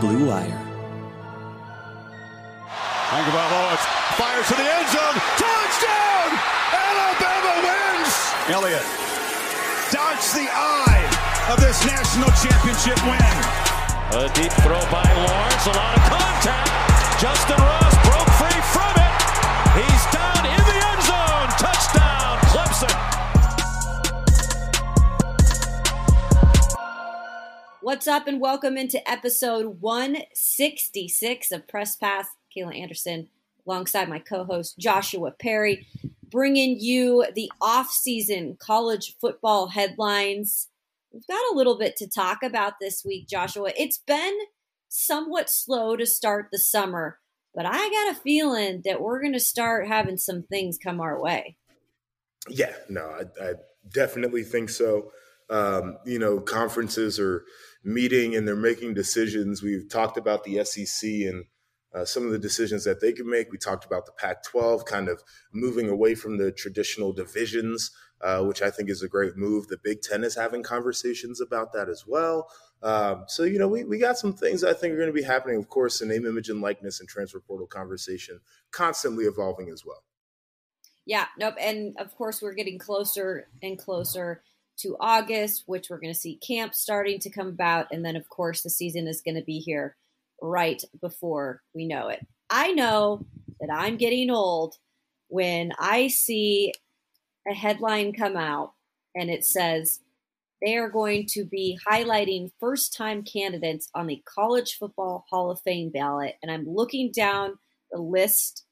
Blue Wire. Tagovailoa fires to the end zone. Touchdown! Alabama wins! Elliott dodged the eye of this national championship win. A deep throw by Lawrence. A lot of contact. Justin Ross broke free from it. He's down in the end zone. Touchdown, Clemson. What's up, and welcome into episode 166 of Press Pass. Kayla Anderson, alongside my co-host Joshua Perry, bringing you the off-season college football headlines. We've got a little bit to talk about this week, Joshua. It's been somewhat slow to start the summer, but I got a feeling that we're going to start having some things come our way. Yeah, no, I, I definitely think so. Um, you know, conferences are meeting and they're making decisions. We've talked about the SEC and uh, some of the decisions that they can make. We talked about the Pac 12 kind of moving away from the traditional divisions, uh, which I think is a great move. The Big Ten is having conversations about that as well. Um, so, you know, we, we got some things I think are going to be happening. Of course, the name, image, and likeness and transfer portal conversation constantly evolving as well. Yeah, nope. And of course, we're getting closer and closer to August, which we're going to see camp starting to come about. And then, of course, the season is going to be here right before we know it. I know that I'm getting old when I see a headline come out and it says they are going to be highlighting first time candidates on the College Football Hall of Fame ballot. And I'm looking down the list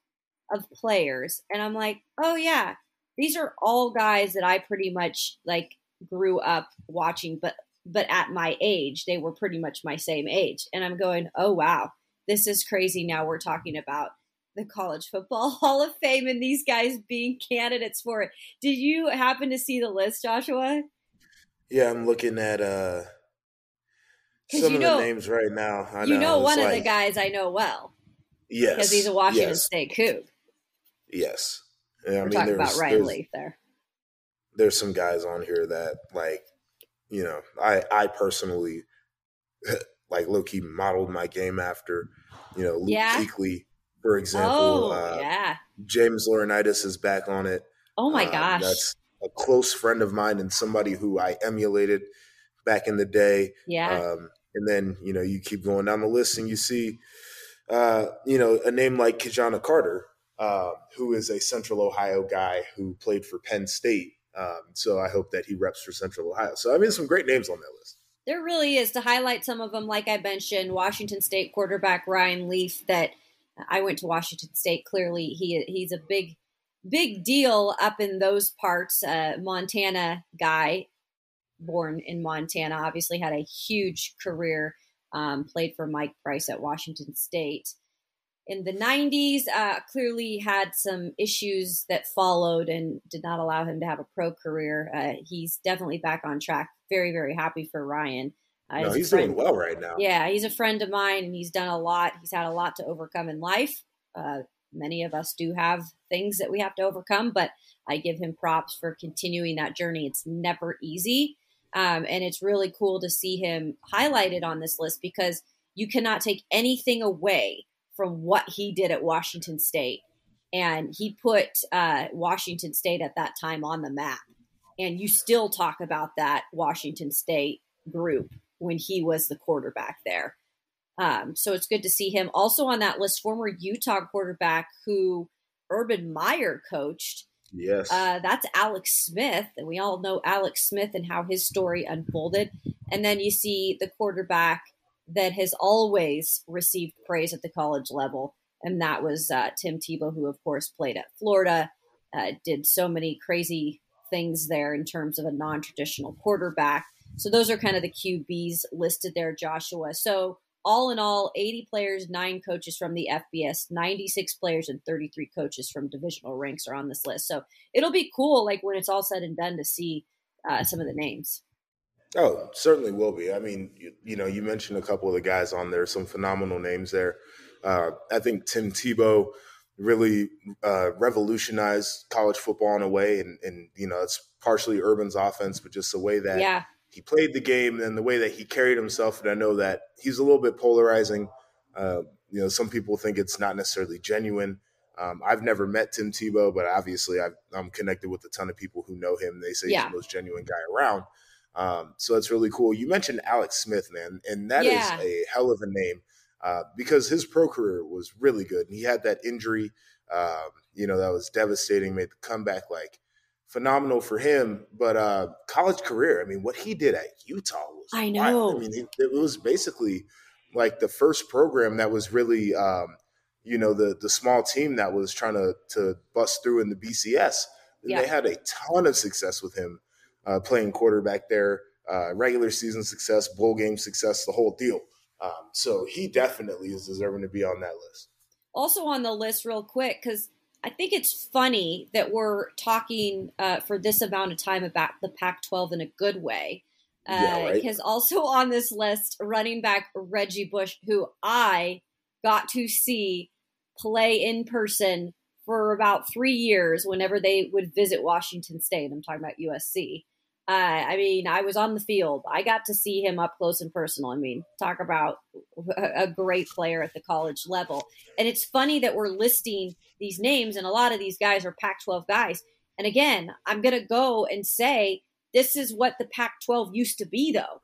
of players and I'm like, oh, yeah, these are all guys that I pretty much like grew up watching, but but at my age, they were pretty much my same age. And I'm going, oh, wow, this is crazy. Now we're talking about the College Football Hall of Fame and these guys being candidates for it. Did you happen to see the list, Joshua? Yeah, I'm looking at uh some of know, the names right now. I you know, know one like, of the guys I know well. Yes. Because he's a Washington yes, State Coug. Yes. Yeah, I We're mean, talking about Ryan Leaf there. There's some guys on here that like you know, I I personally like low key modeled my game after, you know, Luke Yeah. For example. Oh, uh, yeah. James Laurinaitis is back on it. Oh, my Um, gosh. That's a close friend of mine and somebody who I emulated back in the day. yeah. Um, and then, you know, you keep going down the list and you see, uh, you know, a name like Ki-Jana Carter, uh, who is a Central Ohio guy who played for Penn State. Um, so I hope that he reps for Central Ohio. So, I mean, some great names on that list. There really is to highlight some of them. Like I mentioned, Washington State quarterback Ryan Leaf. That I went to Washington State. Clearly, he he's a big big deal up in those parts. Uh, Montana guy, born in Montana, obviously had a huge career. Um, played for Mike Price at Washington State in the 90s. Uh, clearly had some issues that followed and did not allow him to have a pro career. Uh, he's definitely back on track. Very, very happy for Ryan. Uh, No, he's doing well right now. Yeah, he's a friend of mine and he's done a lot. He's had a lot to overcome in life. Uh, many of us do have things that we have to overcome, but I give him props for continuing that journey. It's never easy. Um, and it's really cool to see him highlighted on this list because you cannot take anything away from what he did at Washington State. And he put uh, Washington State at that time on the map. And you still talk about that Washington State group when he was the quarterback there. Um, so it's good to see him. Also on that list, former Utah quarterback who Urban Meyer coached. Yes. Uh, that's Alex Smith, and we all know Alex Smith and how his story unfolded. And then you see the quarterback that has always received praise at the college level, and that was uh, Tim Tebow, who of course played at Florida, uh, did so many crazy things there in terms of a non-traditional quarterback. So those are kind of the QBs listed there, Joshua. So all in all, 80 players, nine coaches from the FBS, 96 players, and 33 coaches from divisional ranks are on this list. So it'll be cool, like when it's all said and done, to see uh, some of the names. Oh, certainly will be. I mean, you, you, know, you mentioned a couple of the guys on there, some phenomenal names there. Uh, I think Tim Tebow really uh, revolutionized college football in a way, and, and you know, it's partially Urban's offense, but just the way that Yeah. he played the game and the way that he carried himself. And I know that he's a little bit polarizing. Uh, you know, some people think it's not necessarily genuine. Um, I've never met Tim Tebow, but obviously i am connected with a ton of people who know him. They say yeah. he's the most genuine guy around. Um, so that's really cool. You mentioned Alex Smith, man, and that yeah. is a hell of a name uh, because his pro career was really good. And he had that injury, um, you know, that was devastating, made the comeback like phenomenal for him. But uh, college career, I mean, what he did at Utah was I know. Wild. I mean, it, it, was basically like the first program that was really, um, you know, the the small team that was trying to to bust through in the BCS. Yeah. They had a ton of success with him uh, playing quarterback there, uh, regular season success, bowl game success, the whole deal. Um, so he definitely is deserving to be on that list. Also on the list, real quick, because I think it's funny that we're talking uh, for this amount of time about the Pac 12 in a good way. Because uh, right. also on this list, running back Reggie Bush, who I got to see play in person for about three years whenever they would visit Washington State. I'm talking about USC. Uh, I mean, I was on the field. I got to see him up close and personal. I mean, talk about a great player at the college level. And it's funny that we're listing these names, and a lot of these guys are Pac 12 guys. And again, I'm going to go and say this is what the Pac 12 used to be, though.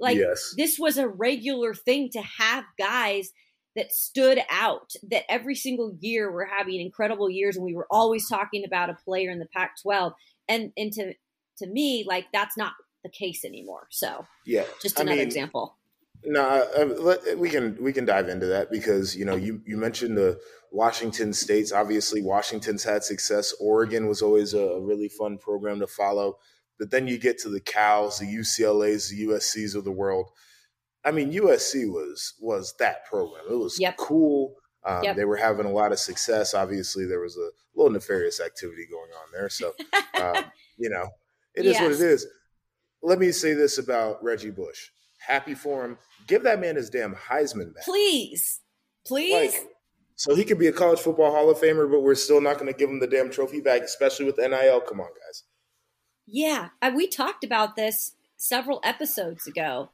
Like, yes. this was a regular thing to have guys that stood out, that every single year we're having incredible years, and we were always talking about a player in the Pac 12. And, and to to me, like that's not the case anymore. So yeah, just another I mean, example. No, uh, we can we can dive into that because you know you you mentioned the Washington states. Obviously, Washington's had success. Oregon was always a really fun program to follow. But then you get to the Cows, the UCLA's, the USC's of the world. I mean, USC was was that program. It was yep. cool. Um, yep. They were having a lot of success. Obviously, there was a little nefarious activity going on there. So, um, you know, it yes. is what it is. Let me say this about Reggie Bush. Happy for him. Give that man his damn Heisman back. Please. Please. Like, so he could be a college football Hall of Famer, but we're still not going to give him the damn trophy back, especially with NIL. Come on, guys. Yeah. Uh, we talked about this several episodes ago.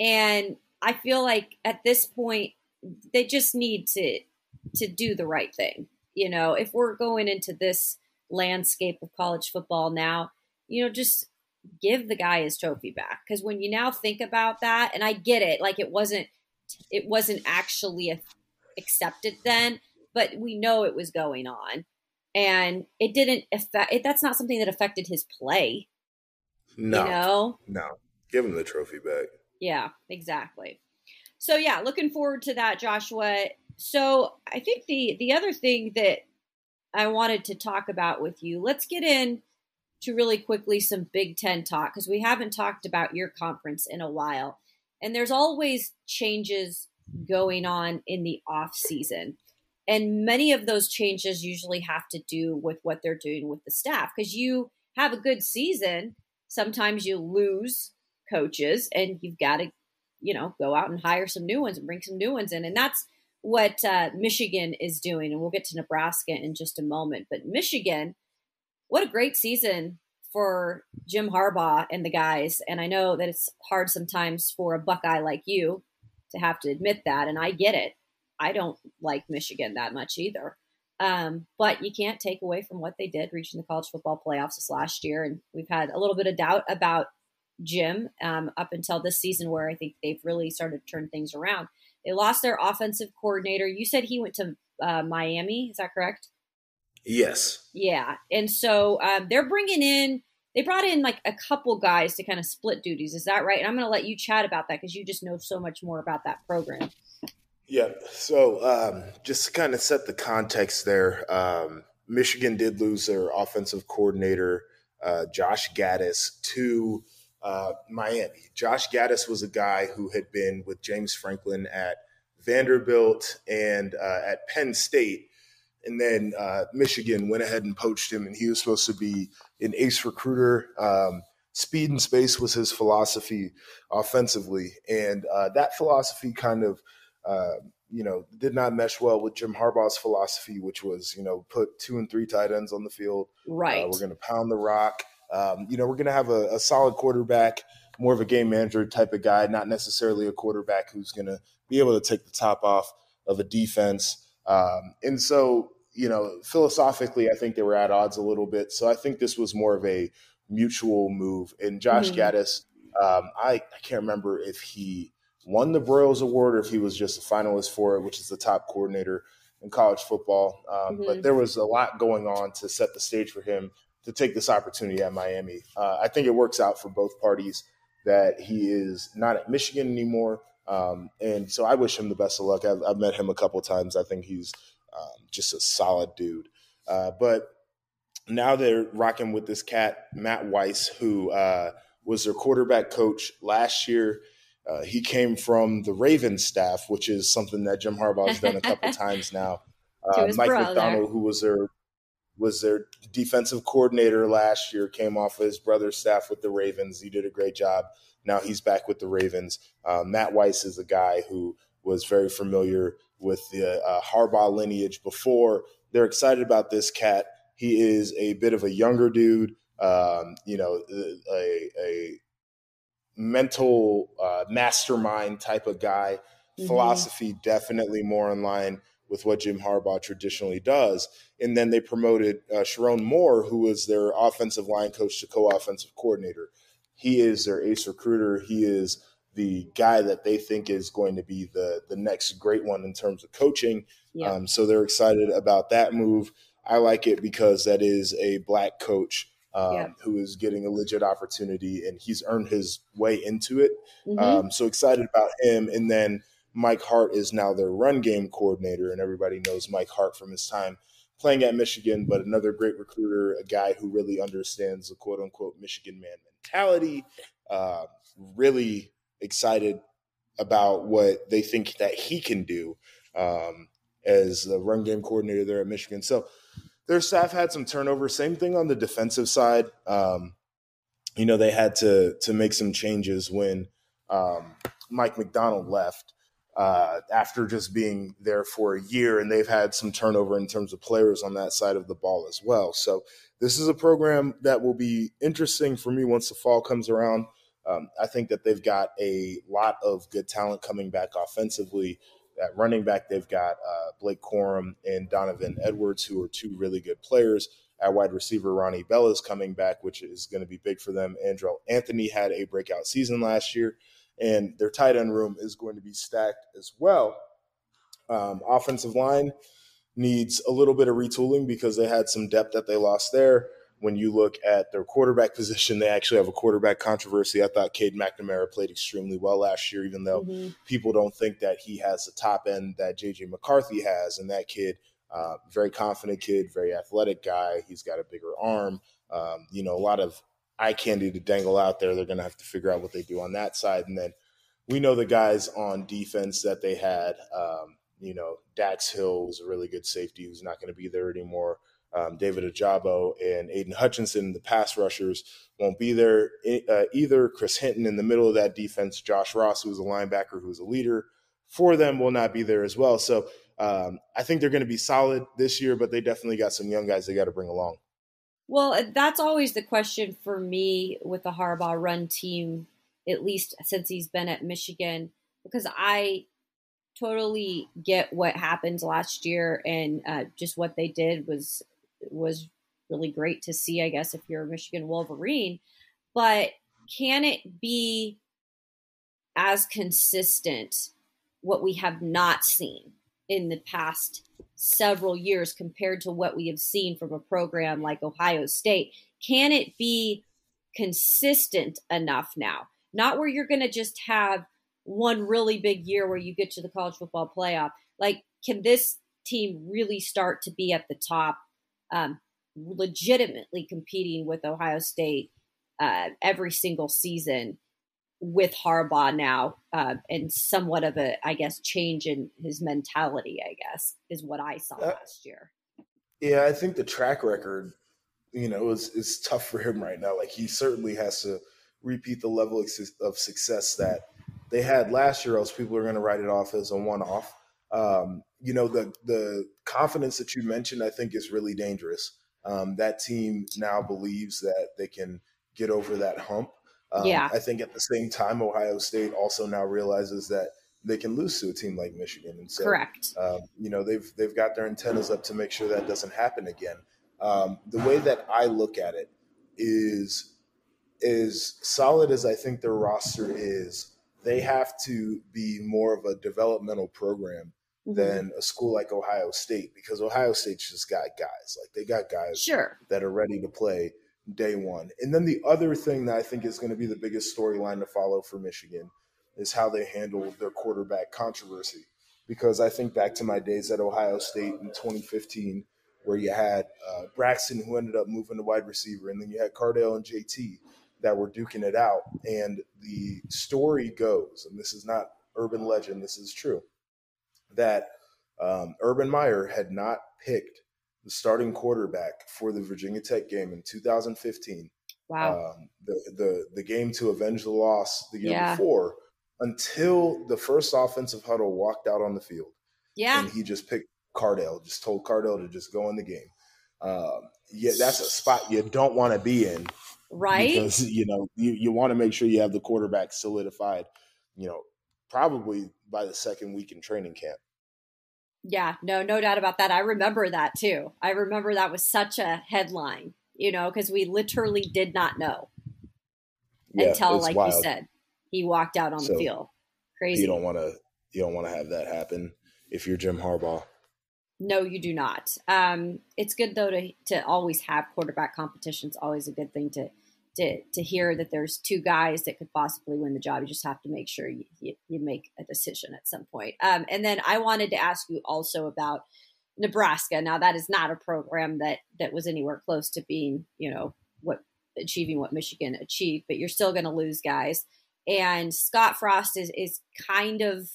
And I feel like at this point, they just need to to do the right thing. You know, if we're going into this landscape of college football now, you know, just give the guy his trophy back. Because when you now think about that, and I get it, like it wasn't, it wasn't actually accepted then, but we know it was going on, and it didn't affect. It, that's not something that affected his play. No, you know? no, give him the trophy back. Yeah, exactly. So yeah, looking forward to that, Joshua. So I think the the other thing that I wanted to talk about with you, let's get in to really quickly some Big Ten talk because we haven't talked about your conference in a while. And there's always changes going on in the off season. And many of those changes usually have to do with what they're doing with the staff because you have a good season. Sometimes you lose coaches and you've got to, you know, go out and hire some new ones and bring some new ones in. And that's what uh, Michigan is doing. And we'll get to Nebraska in just a moment. But Michigan what a great season for Jim Harbaugh and the guys. And I know that it's hard sometimes for a Buckeye like you to have to admit that. And I get it. I don't like Michigan that much either. Um, but you can't take away from what they did reaching the college football playoffs this last year. And we've had a little bit of doubt about Jim um, up until this season, where I think they've really started to turn things around. They lost their offensive coordinator. You said he went to uh, Miami. Is that correct? Yes. Yeah. And so um, they're bringing in, they brought in like a couple guys to kind of split duties. Is that right? And I'm going to let you chat about that because you just know so much more about that program. Yeah. So um, just to kind of set the context there, um, Michigan did lose their offensive coordinator, uh, Josh Gattis, to uh, Miami. Josh Gattis was a guy who had been with James Franklin at Vanderbilt and uh, at Penn State and then uh, Michigan went ahead and poached him, and he was supposed to be an ace recruiter. Um, speed and space was his philosophy offensively, and uh, that philosophy kind of, uh, you know, did not mesh well with Jim Harbaugh's philosophy, which was, you know, put two and three tight ends on the field. Right. Uh, we're going to pound the rock. Um, you know, we're going to have a, a, solid quarterback. more of a game manager type of guy, not necessarily a quarterback who's going to be able to take the top off of a defense. Um, and so, you know, philosophically, I think they were at odds a little bit. So I think this was more of a mutual move. And Josh mm-hmm. Gattis, um, I, I can't remember if he won the Broyles Award or if he was just a finalist for it, which is the top coordinator in college football. Um, mm-hmm. But there was a lot going on to set the stage for him to take this opportunity at Miami. Uh, I think it works out for both parties that he is not at Michigan anymore. Um, and so I wish him the best of luck. I've, I've met him a couple times. I think he's um, just a solid dude. Uh, but now they're rocking with this cat, Matt Weiss, who uh, was their quarterback coach last year. Uh, he came from the Ravens staff, which is something that Jim Harbaugh has done a couple times now. Uh, Mike brother. Macdonald, who was their was their defensive coordinator last year, came off of his brother's staff with the Ravens. He did a great job. Now he's back with the Ravens. Uh, Matt Weiss is a guy who was very familiar with the uh, Harbaugh lineage before. They're excited about this cat. He is a bit of a younger dude, um, you know, a, a mental uh, mastermind type of guy. Mm-hmm. Philosophy definitely more in line with what Jim Harbaugh traditionally does. And then they promoted uh, Sherrone Moore, who was their offensive line coach to co-offensive coordinator. He is their ace recruiter. He is the guy that they think is going to be the the next great one in terms of coaching. Yeah. Um, so they're excited about that move. I like it because that is a black coach um, yeah. who is getting a legit opportunity and he's earned his way into it. Mm-hmm. Um, so excited about him. And then Mike Hart is now their run game coordinator, and everybody knows Mike Hart from his time playing at Michigan, but another great recruiter, a guy who really understands the quote unquote Michigan man mentality. Uh, really excited about what they think that he can do um, as the run game coordinator there at Michigan. So their staff had some turnover. Same thing on the defensive side. Um, you know, they had to to make some changes when um, Mike Macdonald left uh, after just being there for a year, and they've had some turnover in terms of players on that side of the ball as well. So this is a program that will be interesting for me once the fall comes around. Um, I think that they've got a lot of good talent coming back offensively. At running back, they've got uh, Blake Corum and Donovan Edwards, who are two really good players. At wide receiver, Ronnie Bell is coming back, which is going to be big for them. Andrel Anthony had a breakout season last year and their tight end room is going to be stacked as well. Um, offensive line needs a little bit of retooling because they had some depth that they lost there. When you look at their quarterback position, they actually have a quarterback controversy. I thought Cade McNamara played extremely well last year, even though mm-hmm. people don't think that he has the top end that JJ McCarthy has. And that kid, uh, very confident kid, very athletic guy. He's got a bigger arm. Um, you know, a lot of eye candy to dangle out there. They're going to have to figure out what they do on that side. And then we know the guys on defense that they had. Um, you know, Dax Hill was a really good safety who's not going to be there anymore. Um, David Ojabo and Aidan Hutchinson, the pass rushers, won't be there uh, either. Chris Hinton in the middle of that defense, Josh Ross, who's a linebacker, who's a leader for them, will not be there as well. So um, I think they're going to be solid this year, but they definitely got some young guys they got to bring along. Well, uh, that's always the question for me with the Harbaugh run team, at least since he's been at Michigan, because I totally get what happened last year and uh, just what they did was was really great to see. I guess if you're a Michigan Wolverine, but can it be as consistent what we have not seen in the past several years compared to what we have seen from a program like Ohio State. Can it be consistent enough now? Not where you're going to just have one really big year where you get to the college football playoff. Like, can this team really start to be at the top, um, legitimately competing with Ohio State uh, every single season? With Harbaugh now, uh, and somewhat of a, I guess, change in his mentality. I guess is what I saw uh, last year. Yeah, I think the track record, you know, is is tough for him right now. Like he certainly has to repeat the level of success that they had last year, else people are going to write it off as a one-off. Um, you know, the the confidence that you mentioned, I think, is really dangerous. Um, that team now believes that they can get over that hump Um, yeah. I think at the same time, Ohio State also now realizes that they can lose to a team like Michigan, and so correct. um, you know they've they've got their antennas up to make sure that doesn't happen again. Um, the way that I look at it is as solid as I think their roster is. They have to be more of a developmental program Mhm. than a school like Ohio State because Ohio State's just got guys like they got guys Sure. that are ready to play day one. And then the other thing that I think is going to be the biggest storyline to follow for Michigan is how they handle their quarterback controversy. Because I think back to my days at Ohio State in 2015, where you had uh, Braxton, who ended up moving to wide receiver, and then you had Cardale and JT that were duking it out. And the story goes, and this is not urban legend, this is true, that um, Urban Meyer had not picked the starting quarterback for the Virginia Tech game in 2015. Wow. Um, the, the the game to avenge the loss the year Yeah. before, until the first offensive huddle walked out on the field, yeah. and he just picked Cardale, just told Cardale to just go in the game. Um, yeah, that's a spot you don't want to be in Right. because you know you, you want to make sure you have the quarterback solidified. You know, probably by the second week in training camp. Yeah, no, no doubt about that. I remember that too. I remember that was such a headline, you know, because we literally did not know Yeah, until, like wild. you said, he walked out on So, the field. Crazy. You don't want to you don't want to have that happen if you're Jim Harbaugh. No, you do not. Um, it's good though to to always have quarterback competitions. Always a good thing to to to hear that there's two guys that could possibly win the job. You just have to make sure you, you, you make a decision at some point. Um, and then I wanted to ask you also about Nebraska. Now that is not a program that that was anywhere close to being you know what achieving what Michigan achieved, but you're still going to lose guys. And Scott Frost is is kind of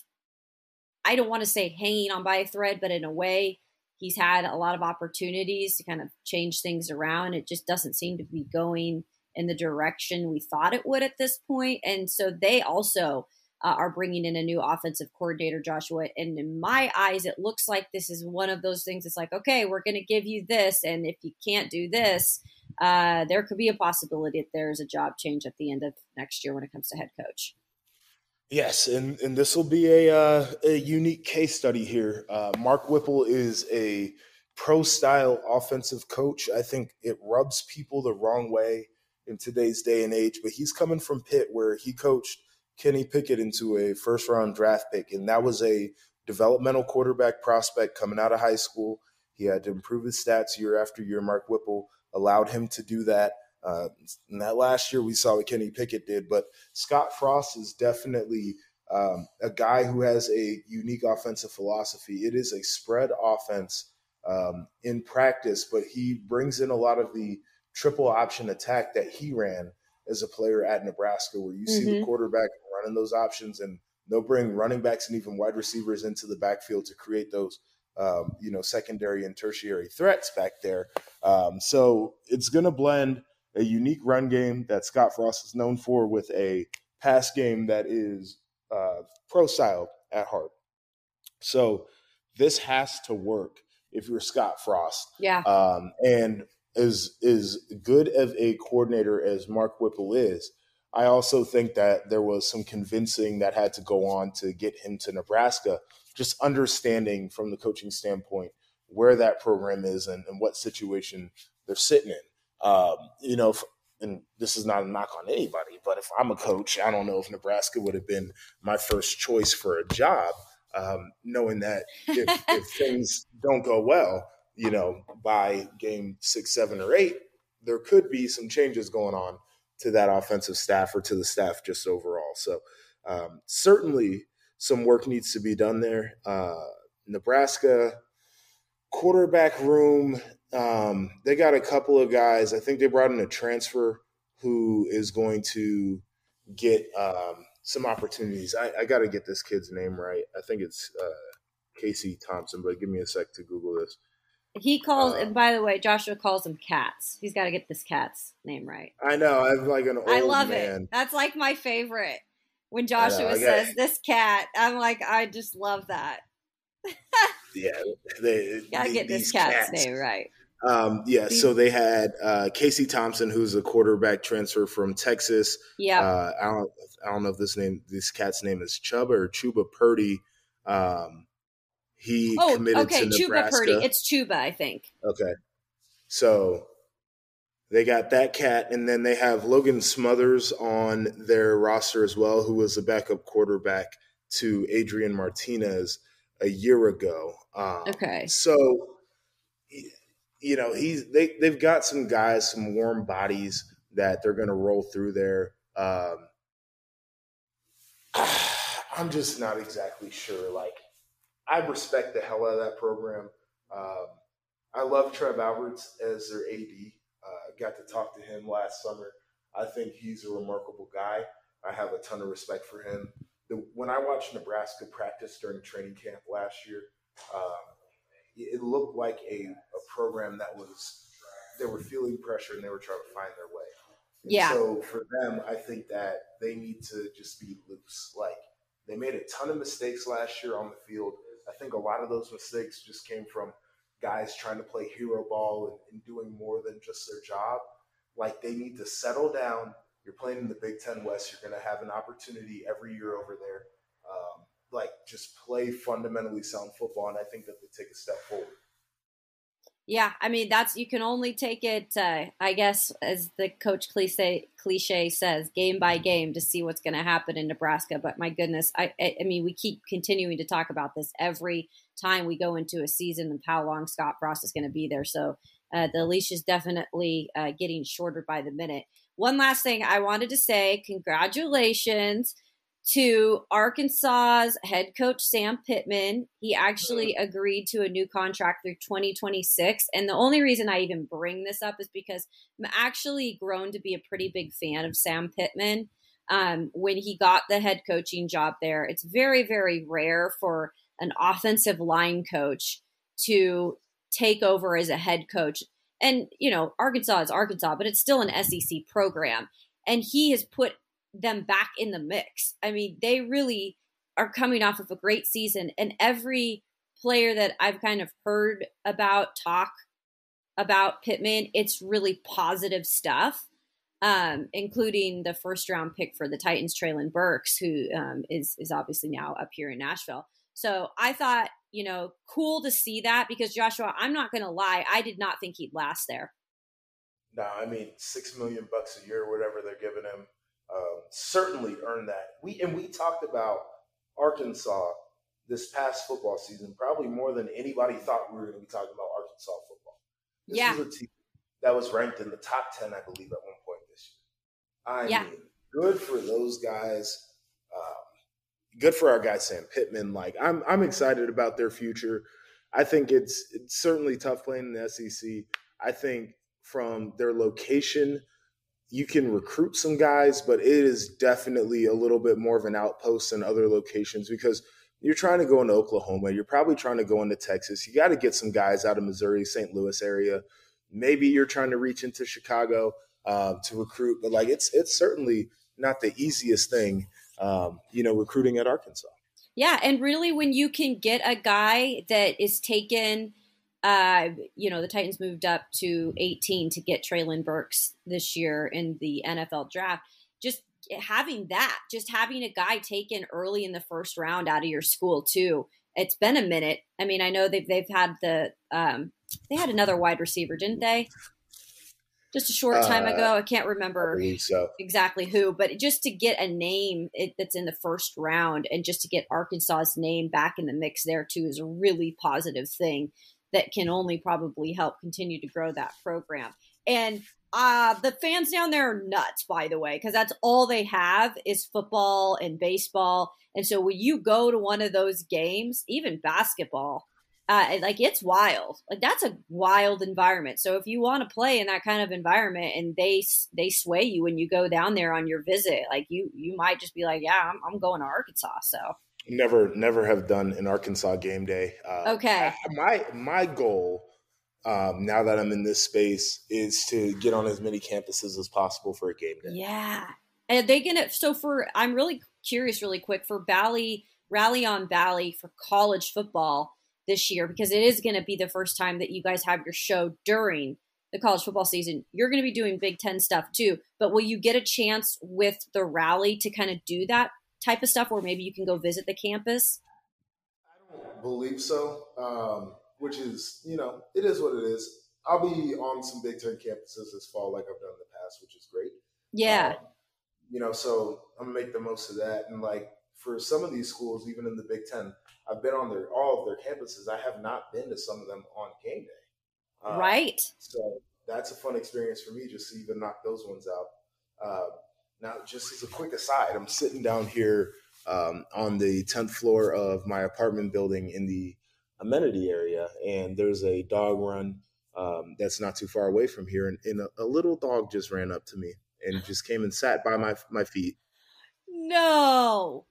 I don't want to say hanging on by a thread, but in a way, he's had a lot of opportunities to kind of change things around. It just doesn't seem to be going in the direction we thought it would at this point. And so they also uh, are bringing in a new offensive coordinator, Joshua. And in my eyes, it looks like this is one of those things. It's like, okay, we're going to give you this. And if you can't do this, uh, there could be a possibility that there's a job change at the end of next year when it comes to head coach. Yes, and, and this will be a uh, a unique case study here. Uh, Mark Whipple is a pro style offensive coach. I think it rubs people the wrong way in today's day and age, but he's coming from Pitt, where he coached Kenny Pickett into a first round draft pick, and that was a developmental quarterback prospect coming out of high school. He had to improve his stats year after year. Mark Whipple allowed him to do that. Uh, and that last year we saw what Kenny Pickett did, but Scott Frost is definitely um, a guy who has a unique offensive philosophy. It is a spread offense um, in practice, but he brings in a lot of the triple option attack that he ran as a player at Nebraska, where you see the Mhm. quarterback running those options, and they'll bring running backs and even wide receivers into the backfield to create those. Um, you know, secondary and tertiary threats back there. Um, so it's going to blend a unique run game that Scott Frost is known for with a pass game that is uh, pro style at heart. So this has to work if you're Scott Frost. Yeah. Um, and as as good of a coordinator as Mark Whipple is, I also think that there was some convincing that had to go on to get him to Nebraska. Just understanding from the coaching standpoint where that program is and, and what situation they're sitting in. Um, you know, if, and this is not a knock on anybody, but if I'm a coach, I don't know if Nebraska would have been my first choice for a job, um, knowing that if, if things don't go well, you know, by game six, seven, or eight, there could be some changes going on to that offensive staff or to the staff just overall. So um, certainly some work needs to be done there. Uh, Nebraska quarterback room, um, they got a couple of guys. I think they brought in a transfer who is going to get um, some opportunities. I, I got to get this kid's name right. I think it's uh, Casey Thompson, but give me a sec to Google this. He calls, Uh, and by the way, Joshua calls him Cats. He's got to get this Cat's name right. I know. I'm like an old I love man. it. That's like my favorite. When I Joshua got- says this cat, I'm like, I just love that. Yeah, they Gotta the- get this cat's cats. name right. Um, yeah, so they had uh, Casey Thompson, who's a quarterback transfer from Texas. Yeah, uh, I don't, I don't know if this name, this cat's name is Chubba or Chubba Purdy. Um, he oh, committed okay, to Nebraska. Chubba Purdy. It's Chubba, I think. Okay, so they got that cat, and then they have Logan Smothers on their roster as well, who was a backup quarterback to Adrian Martinez a year ago. Um, okay, so you know he's they they've got some guys, some warm bodies that they're going to roll through there. Um, I'm just not exactly sure. Like, I respect the hell out of that program. Um, I love Trev Alberts as their AD. Uh, got to talk to him last summer. I think he's a remarkable guy. I have a ton of respect for him. The, when I watched Nebraska practice during training camp last year, um, it looked like a, a program that was they were feeling pressure and they were trying to find their way. And yeah. So for them, I think that they need to just be loose. Like they made a ton of mistakes last year on the field. I think a lot of those mistakes just came from guys trying to play hero ball and, and doing more than just their job. Like they need to settle down. You're playing in the Big Ten West. You're going to have an opportunity every year over there. Um, like just play fundamentally sound football, and I think that they take a step forward. Yeah, I mean that's you can only take it, uh, I guess, as the coach cliche cliche says, game by game to see what's going to happen in Nebraska. But my goodness, I, I mean, we keep continuing to talk about this every time we go into a season of how long Scott Frost is going to be there. So uh, the leash is definitely uh, getting shorter by the minute. One last thing I wanted to say: congratulations to Arkansas's head coach Sam Pittman. He actually agreed to a new contract through 2026. And the only reason I even bring this up is because I'm actually grown to be a pretty big fan of Sam Pittman. Um, when he got the head coaching job there, it's very, very rare for an offensive line coach to take over as a head coach. And, you know, Arkansas is Arkansas, but it's still an SEC program. And he has put them back in the mix. I mean, they really are coming off of a great season, and every player that I've kind of heard about talk about Pittman, it's really positive stuff, um, including the first round pick for the Titans, Treylon Burks, who um, is is obviously now up here in Nashville. So I thought, you know, cool to see that because Joshua, I'm not going to lie, I did not think he'd last there. No, I mean six million bucks a year, whatever they're giving him um, certainly earned that. We and we talked about Arkansas this past football season, probably more than anybody thought we were going to be talking about Arkansas football. This yeah. was a team that was ranked in the top ten, I believe, at one point this year. I yeah. mean, good for those guys. Um, good for our guy Sam Pittman. Like I'm, I'm excited about their future. I think it's it's certainly tough playing in the SEC. I think from their location you can recruit some guys, but it is definitely a little bit more of an outpost than other locations because you're trying to go into Oklahoma, you're probably trying to go into Texas. You got to get some guys out of Missouri, St. Louis area. Maybe you're trying to reach into Chicago uh, to recruit, but like it's it's certainly not the easiest thing, um, you know, recruiting at Arkansas. Yeah, and really, when you can get a guy that is taken uh, you know, the Titans moved up to 18 to get Treylon Burks this year in the NFL draft. Just having that, just having a guy taken early in the first round out of your school too. It's been a minute. I mean, I know they've they've had the um, they had another wide receiver, didn't they? Just a short time uh, ago, I can't remember I so. exactly who, but just to get a name it, that's in the first round and just to get Arkansas's name back in the mix there too is a really positive thing that can only probably help continue to grow that program. And uh, the fans down there are nuts, by the way, because that's all they have is football and baseball. And so when you go to one of those games, even basketball, uh, like it's wild. Like that's a wild environment. So if you want to play in that kind of environment and they they sway you when you go down there on your visit, like you you might just be like, yeah, I'm, I'm going to Arkansas. So Never, never have done an Arkansas game day. Uh, okay. My my goal um, now that I'm in this space is to get on as many campuses as possible for a game day. Yeah, and they gonna so for I'm really curious, really quick for Bally Rally on Bally for college football. this year because it is going to be the first time that you guys have your show during the college football season. You're going to be doing Big Ten stuff too, but will you get a chance with the rally to kind of do that type of stuff where maybe you can go visit the campus? I don't believe so, um, which is, you know, it is what it is. I'll be on some Big Ten campuses this fall, like I've done in the past, which is great. Yeah. Um, you know, so I'm gonna make the most of that. And like for some of these schools, even in the Big Ten, I've been on their all of their campuses. I have not been to some of them on game day. Um, right. So that's a fun experience for me just to even knock those ones out. Uh, now, just as a quick aside, I'm sitting down here um, on the 10th floor of my apartment building in the amenity area, and there's a dog run um, that's not too far away from here, and, and a, a, little dog just ran up to me and just came and sat by my my feet. No.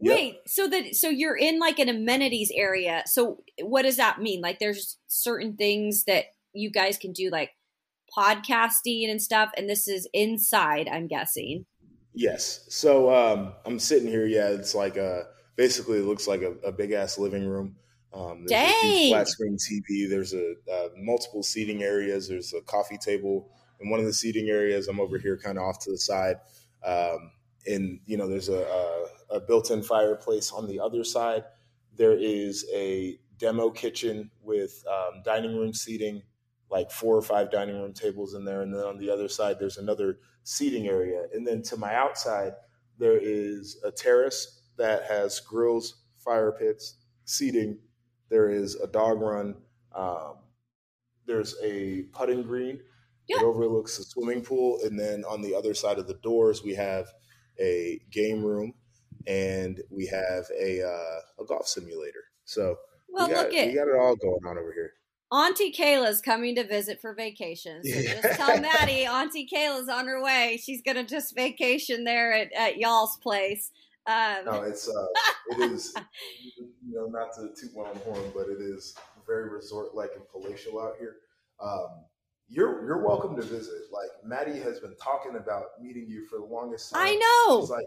Yep. Wait, so that so you're in like an amenities area. So what does that mean? Like there's certain things that you guys can do like podcasting and stuff and this is inside, I'm guessing. Yes. So um I'm sitting here, yeah, it's like a basically it looks like a, a big ass living room. Um, there's Dang. a flat screen TV. There's a uh, multiple seating areas. There's a coffee table in one of the seating areas. I'm over here, kind of off to the side. Um, and you know, there's a, a, a, built-in fireplace on the other side. There is a demo kitchen with um, dining room seating, like four or five dining room tables in there. And then on the other side, there's another seating area. And then to my outside, there is a terrace that has grills, fire pits, seating there is a dog run. Um, there's a putting green. Yeah. It overlooks the swimming pool, and then on the other side of the doors, we have a game room, and we have a uh, a golf simulator. So well, we got, look at we got it all going on over here. Auntie Kayla's coming to visit for vacation. So yeah. just tell Maddie Auntie Kayla's on her way. She's gonna just vacation there at, at y'all's place. Um, no, it's uh, it is you know not to toot my own horn, but it is very resort like and palatial out here. Um, you're you're welcome to visit. Like Maddie has been talking about meeting you for the longest time. I know. She's like,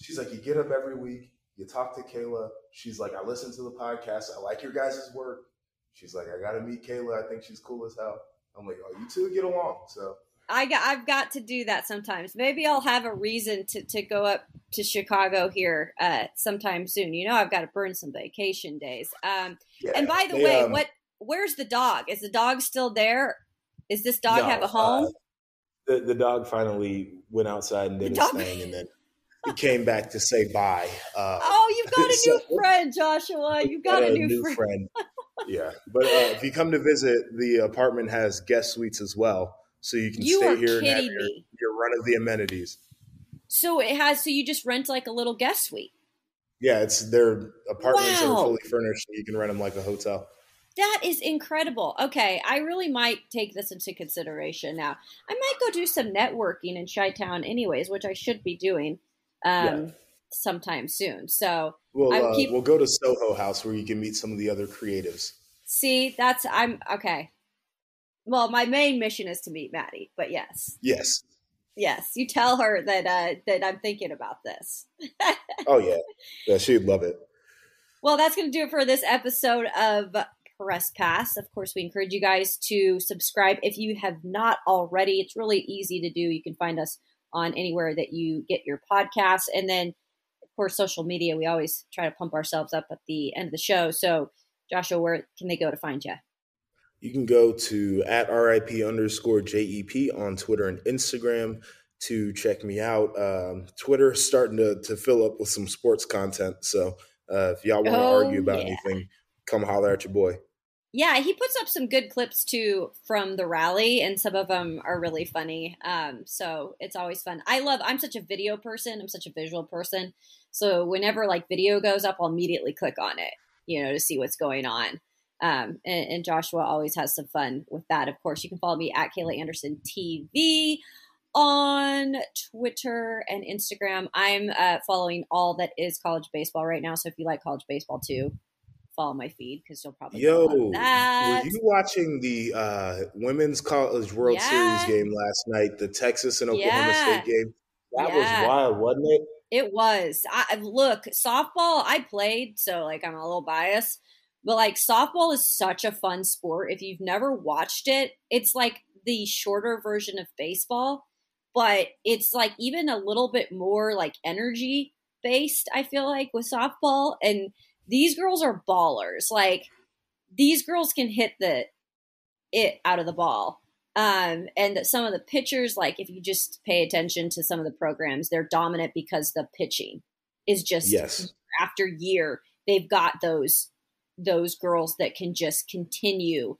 she's like, you get up every week, you talk to Kayla. She's like, I listen to the podcast. I like your guys' work. She's like, I got to meet Kayla. I think she's cool as hell. I'm like, oh, you two get along. So I got, I've got to do that sometimes. Maybe I'll have a reason to, to go up to Chicago here uh, sometime soon. You know, I've got to burn some vacation days. Um, yeah, and by the they, way, um, what? Where's the dog? Is the dog still there? Is this dog no, have a home? Uh, the the dog finally went outside and did his dog- thing, and then he came back to say bye. Uh, oh, you've got a so, new friend, Joshua. You've got, got a, new, new friend. friend. Yeah, but uh, if you come to visit, the apartment has guest suites as well so you can you stay here and have your, your, run of the amenities. So it has. So you just rent like a little guest suite. Yeah, it's their apartments wow. are fully furnished. you can rent them like a hotel. That is incredible. Okay, I really might take this into consideration now. I might go do some networking in Chi Town, anyways, which I should be doing um, yeah. sometime soon. So we'll uh, keep... we'll go to Soho House where you can meet some of the other creatives. See, that's I'm okay. Well, my main mission is to meet Maddie, but yes. Yes. Yes, you tell her that uh, that I'm thinking about this. oh yeah, yeah, she'd love it. Well, that's going to do it for this episode of Press Pass. Of course, we encourage you guys to subscribe if you have not already. It's really easy to do. You can find us on anywhere that you get your podcasts, and then course social media. We always try to pump ourselves up at the end of the show. So, Joshua, where can they go to find you? You can go to at RIP underscore JEP on Twitter and Instagram to check me out. Um, Twitter starting to, to fill up with some sports content. So uh, if y'all want to oh, argue about yeah. anything, come holler at your boy. Yeah, he puts up some good clips too from the rally, and some of them are really funny. Um, so it's always fun. I love. I'm such a video person. I'm such a visual person. So whenever like video goes up, I'll immediately click on it, you know, to see what's going on. Um, and, and, Joshua always has some fun with that. Of course, you can follow me at Kayla Anderson TV on Twitter and Instagram. I'm uh, following all that is college baseball right now. So if you like college baseball too, follow my feed because you'll probably yo were you watching the uh, women's college World yeah. Series game last night? The Texas and Oklahoma yeah. State game. That yeah. was wild, wasn't it? It was. I, look, softball. I played, so like I'm a little biased But like softball is such a fun sport. If you've never watched it, it's like the shorter version of baseball, but it's like even a little bit more like energy based, I feel like, with softball. And these girls are ballers. Like these girls can hit the it out of the ball. Um, and that some of the pitchers, like if you just pay attention to some of the programs, they're dominant because the pitching is just yes. after year they've got those those girls that can just continue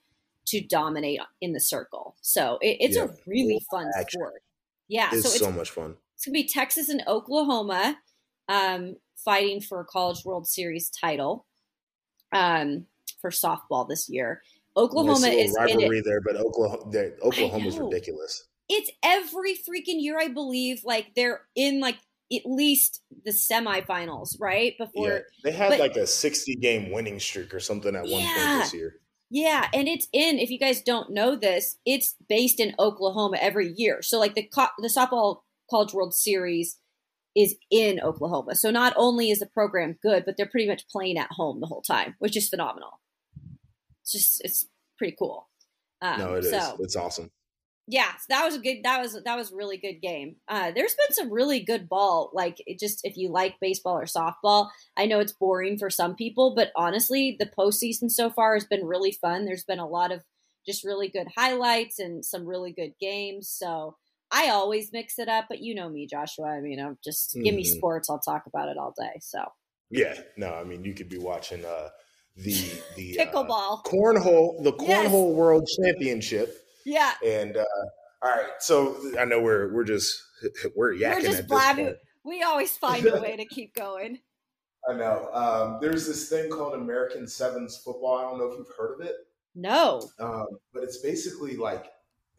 to dominate in the circle. So it, it's yeah. a really fun Action. sport. Yeah, it's so it's so much fun. It's gonna be Texas and Oklahoma um, fighting for a College World Series title um, for softball this year. Oklahoma is rivalry there, but Oklahoma, is ridiculous. It's every freaking year, I believe. Like they're in like at least the semifinals, right? Before yeah, they had but, like a sixty game winning streak or something at yeah, one point this year. Yeah, and it's in. If you guys don't know this, it's based in Oklahoma every year. So like the the softball College World Series is in Oklahoma. So not only is the program good, but they're pretty much playing at home the whole time, which is phenomenal. It's just it's pretty cool. Um, no, it so, is. It's awesome. Yeah, so that was a good. That was that was a really good game. Uh, there's been some really good ball. Like just if you like baseball or softball, I know it's boring for some people, but honestly, the postseason so far has been really fun. There's been a lot of just really good highlights and some really good games. So I always mix it up, but you know me, Joshua. I mean, I'm just mm-hmm. give me mm-hmm. sports, I'll talk about it all day. So yeah, no, I mean, you could be watching uh, the the pickleball uh, cornhole, the cornhole yes. world championship. Yeah, and uh, all right, so I know we're we're just we're yakking. We're just blabbing. We always find a way to keep going. I know. Um, there's this thing called American Sevens football. I don't know if you've heard of it. No. Um, but it's basically like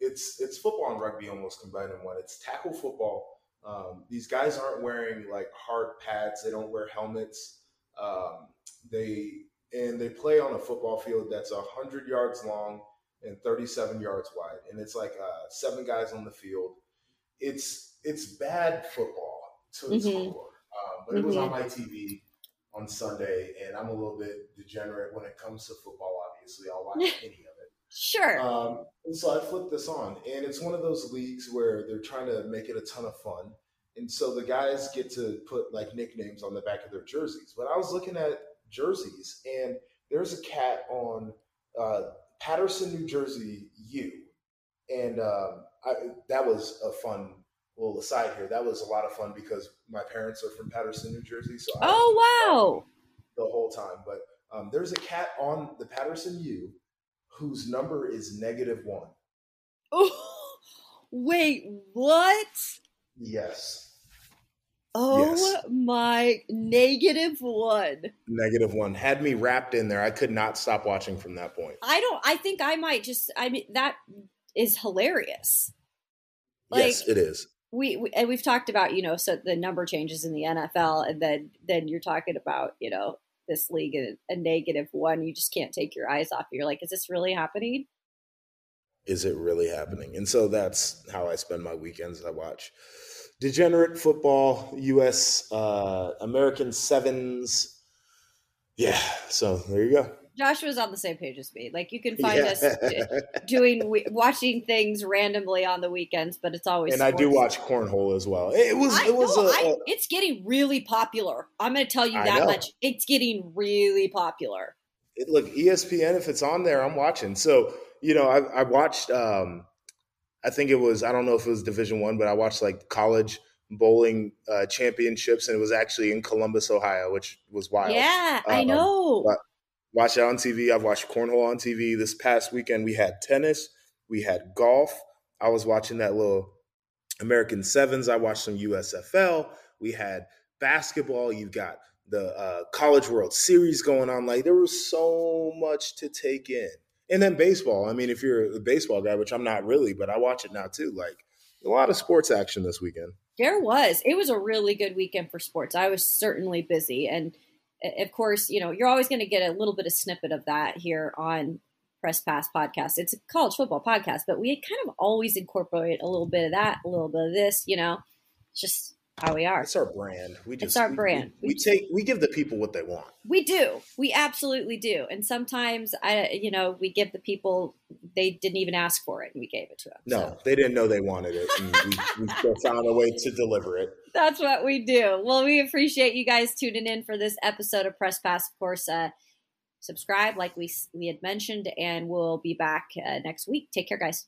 it's it's football and rugby almost combined in one. It's tackle football. Um, these guys aren't wearing like hard pads. They don't wear helmets. Um, they and they play on a football field that's hundred yards long and 37 yards wide, and it's like uh, seven guys on the field. It's it's bad football to its mm-hmm. core, um, but mm-hmm. it was on mm-hmm. my TV on Sunday, and I'm a little bit degenerate when it comes to football. Obviously, I'll watch any. Sure. Um, and so I flipped this on, and it's one of those leagues where they're trying to make it a ton of fun. And so the guys get to put like nicknames on the back of their jerseys. But I was looking at jerseys, and there's a cat on uh, Paterson, New Jersey U, and um, I, that was a fun little aside here. That was a lot of fun because my parents are from Paterson, New Jersey. So oh wow, the whole time. But um, there's a cat on the Paterson U whose number is negative one. Oh, wait, what? Yes. Oh yes. my negative one. Negative one had me wrapped in there. I could not stop watching from that point. I don't. I think I might just. I mean, that is hilarious. Like, yes, it is. We, we and we've talked about you know so the number changes in the NFL, and then then you're talking about you know this league a, a negative one. You just can't take your eyes off. You're like, is this really happening? Is it really happening? And so that's how I spend my weekends. I watch degenerate football, U.S. Uh, American sevens. Yeah, so there you go. Joshua's on the same page as me. Like you can find yeah. us doing watching things randomly on the weekends, but it's always and sports. I do watch cornhole as well. It was I, it was no, a, I, it's getting really popular. I'm going to tell you that much. It's getting really popular. It, look, ESPN if it's on there, I'm watching. So you know, I, I watched. um I think it was I don't know if it was Division One, but I watched like college bowling uh, championships, and it was actually in Columbus, Ohio, which was wild. Yeah, um, I know. Watch it on TV. I've watched cornhole on TV. This past weekend, we had tennis, we had golf. I was watching that little American Sevens. I watched some USFL. We had basketball. You've got the uh, College World Series going on. Like there was so much to take in. And then baseball. I mean, if you're a baseball guy, which I'm not really, but I watch it now too. Like a lot of sports action this weekend. There was. It was a really good weekend for sports. I was certainly busy. And of course, you know, you're always going to get a little bit of snippet of that here on Press Pass podcast. It's a college football podcast, but we kind of always incorporate a little bit of that, a little bit of this, you know, just how we are. It's our brand. We just it's our we, brand. We, we, take we give the people what they want. We do. We absolutely do. And sometimes I you know, we give the people they didn't even ask for it and we gave it to them. No, so. they didn't know they wanted it and we, we still found a way to deliver it. That's what we do. Well, we appreciate you guys tuning in for this episode of Press Pass. Of course, uh, subscribe like we we had mentioned and we'll be back uh, next week. Take care guys.